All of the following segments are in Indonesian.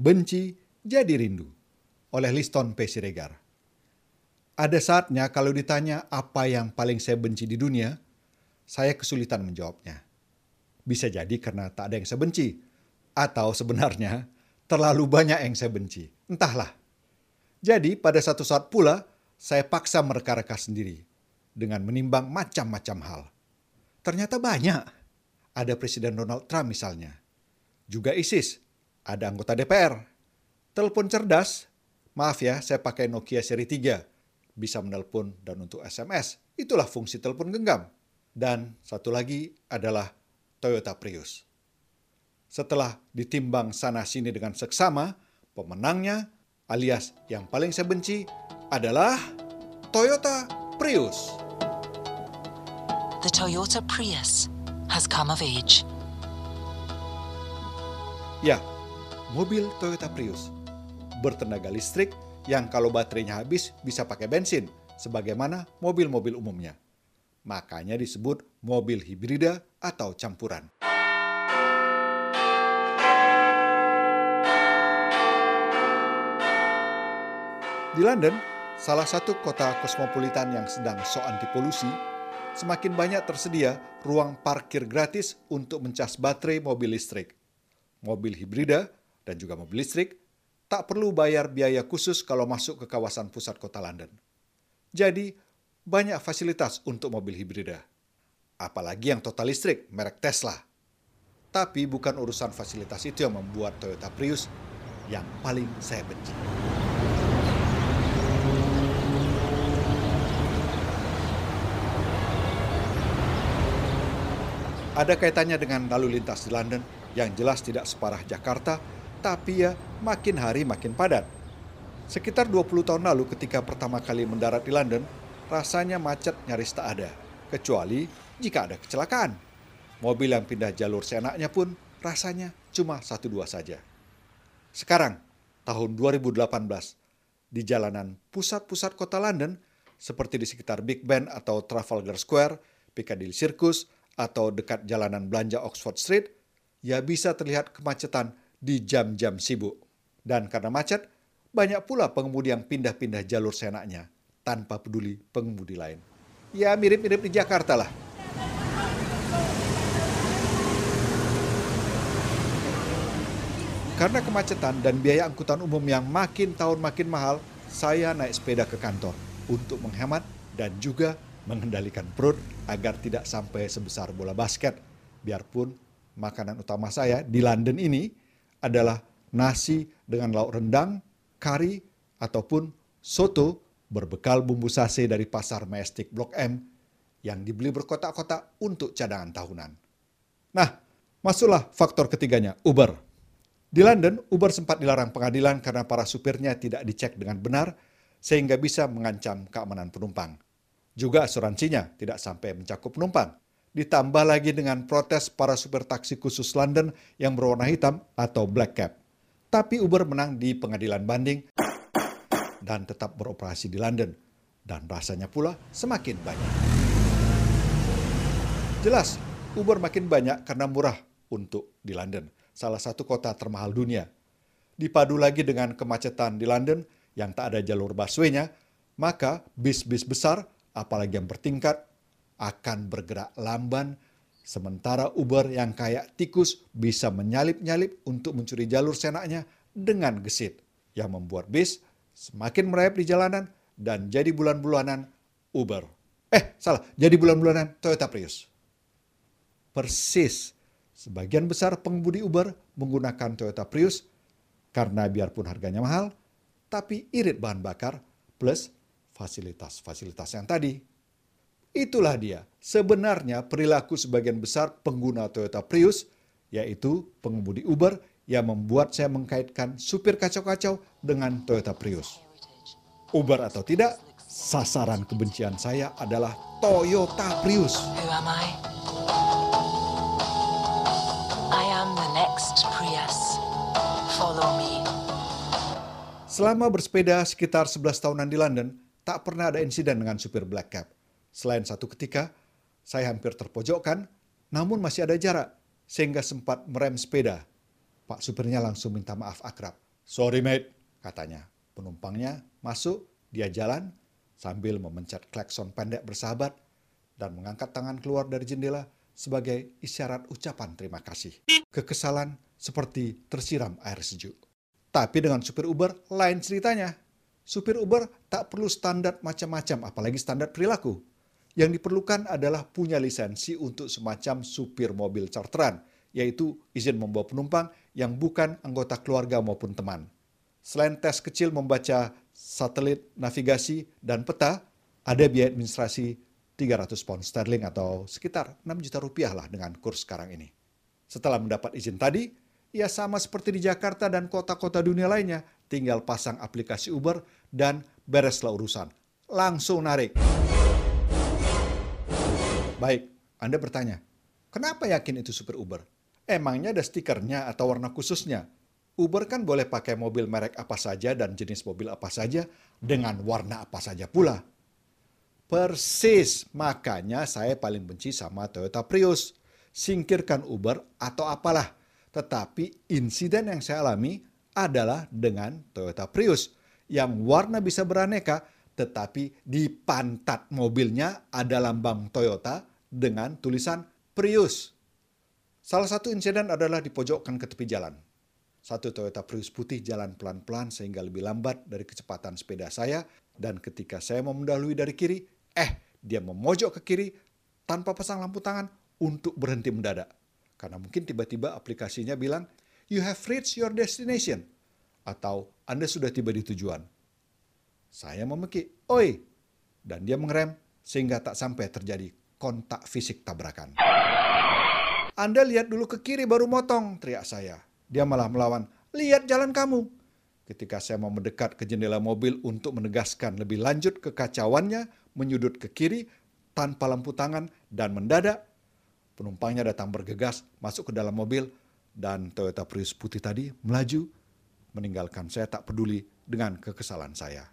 Benci jadi rindu oleh Liston P. Siregar. Ada saatnya kalau ditanya apa yang paling saya benci di dunia, saya kesulitan menjawabnya. Bisa jadi karena tak ada yang saya benci, atau sebenarnya terlalu banyak yang saya benci. Entahlah. Jadi pada satu saat pula, saya paksa mereka-reka sendiri dengan menimbang macam-macam hal. Ternyata banyak. Ada Presiden Donald Trump misalnya. Juga ISIS. Ada anggota DPR. Telepon cerdas. Maaf ya, saya pakai Nokia seri 3. Bisa menelpon dan untuk SMS. Itulah fungsi telepon genggam. Dan satu lagi adalah Toyota Prius. Setelah ditimbang sana-sini dengan seksama, pemenangnya alias yang paling saya benci adalah Toyota Prius. The Toyota Prius has come of age. Ya, mobil Toyota Prius bertenaga listrik yang kalau baterainya habis bisa pakai bensin, sebagaimana mobil-mobil umumnya. Makanya disebut mobil hibrida atau campuran. Di London, salah satu kota kosmopolitan yang sedang so anti polusi, semakin banyak tersedia ruang parkir gratis untuk mencas baterai mobil listrik. Mobil hibrida dan juga mobil listrik tak perlu bayar biaya khusus kalau masuk ke kawasan pusat kota London. Jadi, banyak fasilitas untuk mobil hibrida. Apalagi yang total listrik, merek Tesla. Tapi bukan urusan fasilitas itu yang membuat Toyota Prius yang paling saya benci. Ada kaitannya dengan lalu lintas di London yang jelas tidak separah Jakarta, tapi ya makin hari makin padat. Sekitar 20 tahun lalu ketika pertama kali mendarat di London, rasanya macet nyaris tak ada, kecuali jika ada kecelakaan. Mobil yang pindah jalur seenaknya pun rasanya cuma satu dua saja. Sekarang, tahun 2018, di jalanan pusat-pusat kota London, seperti di sekitar Big Ben atau Trafalgar Square, Piccadilly Circus, atau dekat jalanan belanja Oxford Street, ya bisa terlihat kemacetan di jam-jam sibuk. Dan karena macet, banyak pula pengemudi yang pindah-pindah jalur senaknya tanpa peduli pengemudi lain. Ya mirip-mirip di Jakarta lah. Karena kemacetan dan biaya angkutan umum yang makin tahun makin mahal, saya naik sepeda ke kantor untuk menghemat dan juga mengendalikan perut agar tidak sampai sebesar bola basket. Biarpun makanan utama saya di London ini adalah nasi dengan lauk rendang, kari, ataupun soto berbekal bumbu sase dari pasar Majestic Blok M yang dibeli berkotak-kotak untuk cadangan tahunan. Nah, masuklah faktor ketiganya, Uber. Di London, Uber sempat dilarang pengadilan karena para supirnya tidak dicek dengan benar sehingga bisa mengancam keamanan penumpang. Juga asuransinya tidak sampai mencakup penumpang. Ditambah lagi dengan protes para supir taksi khusus London yang berwarna hitam atau black cab. Tapi Uber menang di pengadilan banding dan tetap beroperasi di London. Dan rasanya pula semakin banyak. Jelas, Uber makin banyak karena murah untuk di London, salah satu kota termahal dunia. Dipadu lagi dengan kemacetan di London yang tak ada jalur busway-nya, maka bis-bis besar apalagi yang bertingkat, akan bergerak lamban, sementara Uber yang kayak tikus bisa menyalip-nyalip untuk mencuri jalur senaknya dengan gesit, yang membuat bis semakin merayap di jalanan dan jadi bulan-bulanan Uber. Eh, salah, jadi bulan-bulanan Toyota Prius. Persis, sebagian besar pengemudi Uber menggunakan Toyota Prius karena biarpun harganya mahal, tapi irit bahan bakar plus fasilitas-fasilitas yang tadi. Itulah dia sebenarnya perilaku sebagian besar pengguna Toyota Prius, yaitu pengemudi Uber yang membuat saya mengkaitkan supir kacau-kacau dengan Toyota Prius. Uber atau tidak, sasaran kebencian saya adalah Toyota Prius. Who am I? I am the next Prius. Follow me. Selama bersepeda sekitar 11 tahunan di London, tak pernah ada insiden dengan supir black cab. Selain satu ketika, saya hampir terpojokkan, namun masih ada jarak, sehingga sempat merem sepeda. Pak supirnya langsung minta maaf akrab. Sorry mate, katanya. Penumpangnya masuk, dia jalan sambil memencet klakson pendek bersahabat dan mengangkat tangan keluar dari jendela sebagai isyarat ucapan terima kasih. Kekesalan seperti tersiram air sejuk. Tapi dengan supir Uber lain ceritanya. Supir Uber tak perlu standar macam-macam, apalagi standar perilaku. Yang diperlukan adalah punya lisensi untuk semacam supir mobil charteran, yaitu izin membawa penumpang yang bukan anggota keluarga maupun teman. Selain tes kecil membaca satelit, navigasi, dan peta, ada biaya administrasi 300 pound sterling atau sekitar 6 juta rupiah lah dengan kurs sekarang ini. Setelah mendapat izin tadi, ya sama seperti di Jakarta dan kota-kota dunia lainnya, tinggal pasang aplikasi Uber dan bereslah urusan. Langsung narik. Baik, Anda bertanya, kenapa yakin itu super Uber? Emangnya ada stikernya atau warna khususnya? Uber kan boleh pakai mobil merek apa saja dan jenis mobil apa saja dengan warna apa saja pula. Persis, makanya saya paling benci sama Toyota Prius. Singkirkan Uber atau apalah tetapi insiden yang saya alami adalah dengan Toyota Prius yang warna bisa beraneka tetapi di pantat mobilnya ada lambang Toyota dengan tulisan Prius. Salah satu insiden adalah dipojokkan ke tepi jalan. Satu Toyota Prius putih jalan pelan-pelan sehingga lebih lambat dari kecepatan sepeda saya dan ketika saya mau mendahului dari kiri, eh dia memojok ke kiri tanpa pasang lampu tangan untuk berhenti mendadak. Karena mungkin tiba-tiba aplikasinya bilang, you have reached your destination. Atau Anda sudah tiba di tujuan. Saya memekik, oi. Dan dia mengerem sehingga tak sampai terjadi kontak fisik tabrakan. Anda lihat dulu ke kiri baru motong, teriak saya. Dia malah melawan, lihat jalan kamu. Ketika saya mau mendekat ke jendela mobil untuk menegaskan lebih lanjut kekacauannya, menyudut ke kiri tanpa lampu tangan dan mendadak Penumpangnya datang bergegas masuk ke dalam mobil dan Toyota Prius putih tadi melaju meninggalkan saya tak peduli dengan kekesalan saya.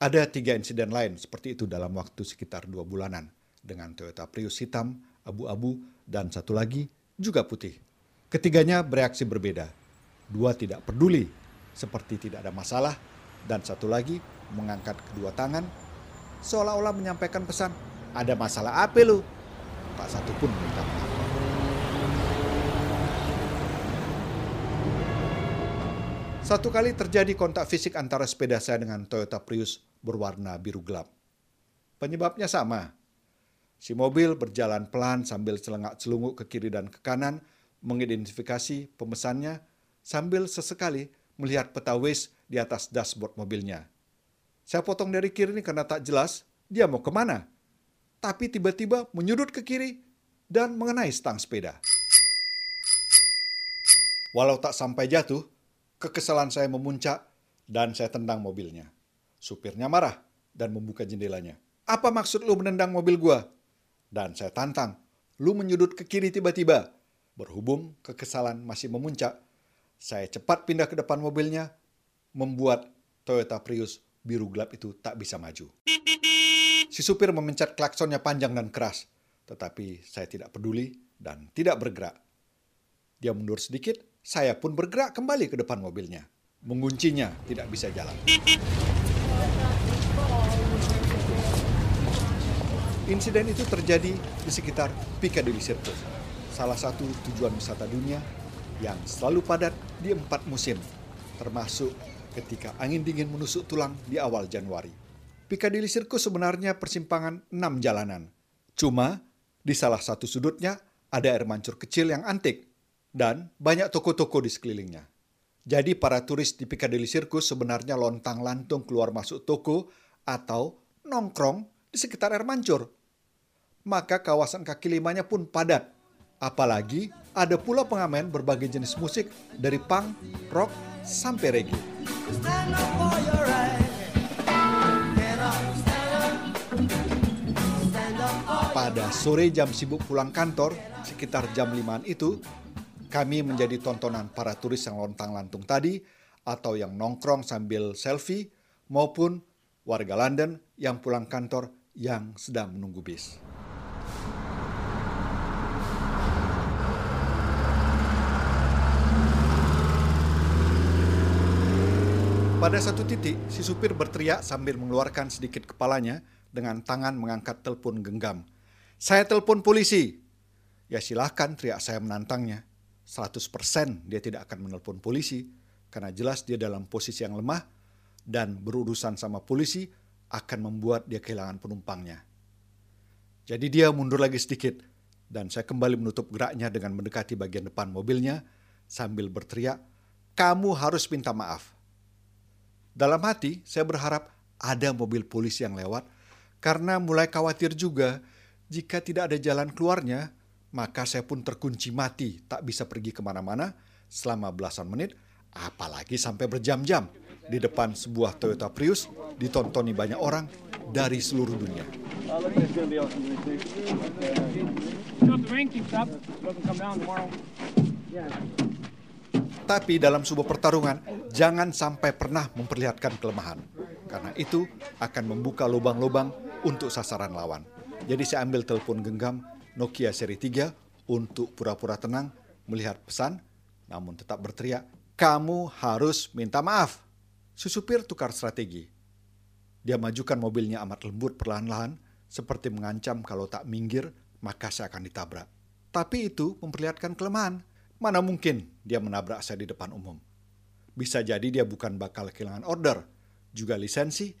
Ada tiga insiden lain seperti itu dalam waktu sekitar dua bulanan dengan Toyota Prius hitam, abu-abu, dan satu lagi juga putih. Ketiganya bereaksi berbeda. Dua tidak peduli, seperti tidak ada masalah, dan satu lagi mengangkat kedua tangan, seolah-olah menyampaikan pesan, ada masalah apa lu? tak satu pun minta maaf. Satu kali terjadi kontak fisik antara sepeda saya dengan Toyota Prius berwarna biru gelap. Penyebabnya sama. Si mobil berjalan pelan sambil celengak-celunguk ke kiri dan ke kanan, mengidentifikasi pemesannya sambil sesekali melihat peta Waze di atas dashboard mobilnya. Saya potong dari kiri ini karena tak jelas dia mau ke mana tapi tiba-tiba menyudut ke kiri dan mengenai stang sepeda. Walau tak sampai jatuh, kekesalan saya memuncak dan saya tendang mobilnya. Supirnya marah dan membuka jendelanya. Apa maksud lu menendang mobil gua? Dan saya tantang, lu menyudut ke kiri tiba-tiba. Berhubung kekesalan masih memuncak, saya cepat pindah ke depan mobilnya, membuat Toyota Prius biru gelap itu tak bisa maju. Si supir memencet klaksonnya panjang dan keras, tetapi saya tidak peduli dan tidak bergerak. Dia mundur sedikit, saya pun bergerak kembali ke depan mobilnya. Menguncinya tidak bisa jalan. Insiden itu terjadi di sekitar Piccadilly Circus, salah satu tujuan wisata dunia yang selalu padat di empat musim, termasuk ketika angin dingin menusuk tulang di awal Januari. Piccadilly Circus sebenarnya persimpangan enam jalanan. Cuma di salah satu sudutnya ada air mancur kecil yang antik dan banyak toko-toko di sekelilingnya. Jadi para turis di Piccadilly Circus sebenarnya lontang-lantung keluar masuk toko atau nongkrong di sekitar air mancur. Maka kawasan kaki limanya pun padat. Apalagi ada pula pengamen berbagai jenis musik dari punk, rock, sampai reggae. Pada sore jam sibuk pulang kantor, sekitar jam 5 itu, kami menjadi tontonan para turis yang lontang-lantung tadi, atau yang nongkrong sambil selfie, maupun warga London yang pulang kantor yang sedang menunggu bis. Pada satu titik, si supir berteriak sambil mengeluarkan sedikit kepalanya dengan tangan mengangkat telepon genggam. Saya telepon polisi. Ya silahkan teriak saya menantangnya. 100% dia tidak akan menelpon polisi karena jelas dia dalam posisi yang lemah dan berurusan sama polisi akan membuat dia kehilangan penumpangnya. Jadi dia mundur lagi sedikit dan saya kembali menutup geraknya dengan mendekati bagian depan mobilnya sambil berteriak, "Kamu harus minta maaf." Dalam hati, saya berharap ada mobil polisi yang lewat karena mulai khawatir juga jika tidak ada jalan keluarnya, maka saya pun terkunci mati, tak bisa pergi ke mana-mana selama belasan menit, apalagi sampai berjam-jam di depan sebuah Toyota Prius ditontoni banyak orang dari seluruh dunia. Tapi dalam sebuah pertarungan, jangan sampai pernah memperlihatkan kelemahan. Karena itu akan membuka lubang-lubang untuk sasaran lawan. Jadi saya ambil telepon genggam Nokia seri 3 untuk pura-pura tenang melihat pesan, namun tetap berteriak, kamu harus minta maaf. Si supir tukar strategi. Dia majukan mobilnya amat lembut perlahan-lahan, seperti mengancam kalau tak minggir, maka saya akan ditabrak. Tapi itu memperlihatkan kelemahan. Mana mungkin dia menabrak saya di depan umum. Bisa jadi dia bukan bakal kehilangan order, juga lisensi,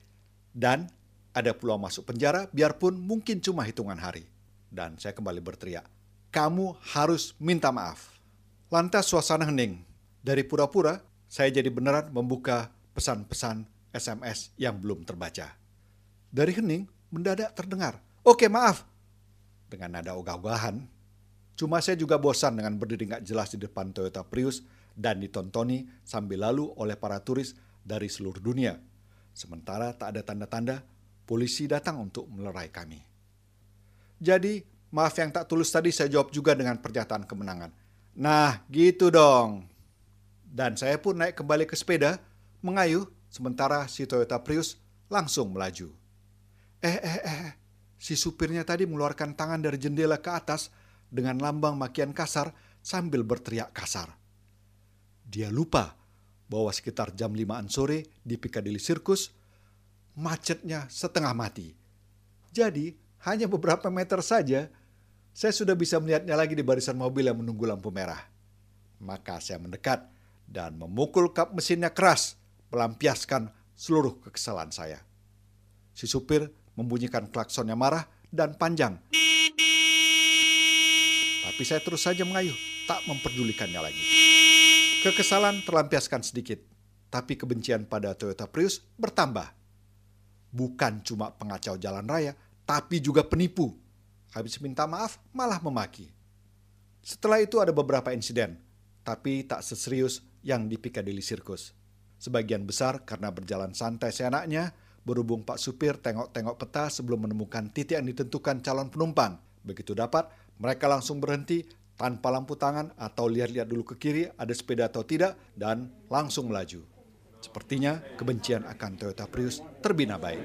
dan ada peluang masuk penjara biarpun mungkin cuma hitungan hari. Dan saya kembali berteriak, kamu harus minta maaf. Lantas suasana hening. Dari pura-pura, saya jadi beneran membuka pesan-pesan SMS yang belum terbaca. Dari hening, mendadak terdengar, oke maaf, dengan nada ogah-ogahan. Cuma saya juga bosan dengan berdiri nggak jelas di depan Toyota Prius dan ditontoni sambil lalu oleh para turis dari seluruh dunia. Sementara tak ada tanda-tanda polisi datang untuk melerai kami. Jadi, maaf yang tak tulus tadi saya jawab juga dengan pernyataan kemenangan. Nah, gitu dong. Dan saya pun naik kembali ke sepeda, mengayuh, sementara si Toyota Prius langsung melaju. Eh, eh, eh, si supirnya tadi mengeluarkan tangan dari jendela ke atas dengan lambang makian kasar sambil berteriak kasar. Dia lupa bahwa sekitar jam 5 sore di Piccadilly Circus, macetnya setengah mati. Jadi, hanya beberapa meter saja, saya sudah bisa melihatnya lagi di barisan mobil yang menunggu lampu merah. Maka saya mendekat dan memukul kap mesinnya keras, melampiaskan seluruh kekesalan saya. Si supir membunyikan klaksonnya marah dan panjang. Tapi saya terus saja mengayuh, tak memperdulikannya lagi. Kekesalan terlampiaskan sedikit, tapi kebencian pada Toyota Prius bertambah. Bukan cuma pengacau jalan raya, tapi juga penipu. Habis minta maaf, malah memaki. Setelah itu ada beberapa insiden, tapi tak seserius yang di Piccadilly Circus. Sebagian besar karena berjalan santai seenaknya, berhubung Pak Supir tengok-tengok peta sebelum menemukan titik yang ditentukan calon penumpang. Begitu dapat, mereka langsung berhenti tanpa lampu tangan atau lihat-lihat dulu ke kiri ada sepeda atau tidak dan langsung melaju. Sepertinya kebencian akan Toyota Prius terbina baik.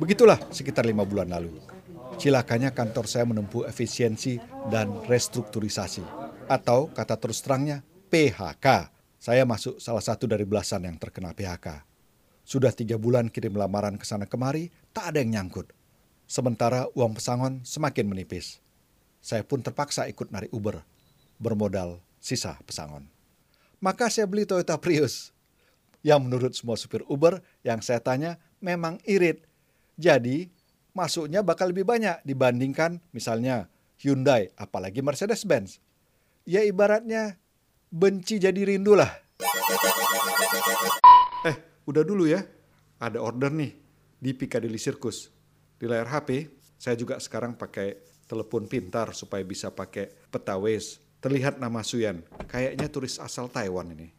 Begitulah sekitar lima bulan lalu. Cilakanya kantor saya menempuh efisiensi dan restrukturisasi. Atau kata terus terangnya PHK. Saya masuk salah satu dari belasan yang terkena PHK. Sudah tiga bulan kirim lamaran ke sana kemari, tak ada yang nyangkut. Sementara uang pesangon semakin menipis. Saya pun terpaksa ikut narik Uber, bermodal sisa pesangon. Maka saya beli Toyota Prius. Yang menurut semua supir Uber yang saya tanya memang irit. Jadi masuknya bakal lebih banyak dibandingkan misalnya Hyundai, apalagi Mercedes-Benz. Ya ibaratnya benci jadi rindu lah. Eh, udah dulu ya. Ada order nih di Piccadilly Circus. Di layar HP, saya juga sekarang pakai telepon pintar supaya bisa pakai peta Waze. Terlihat nama Suyan, kayaknya turis asal Taiwan ini.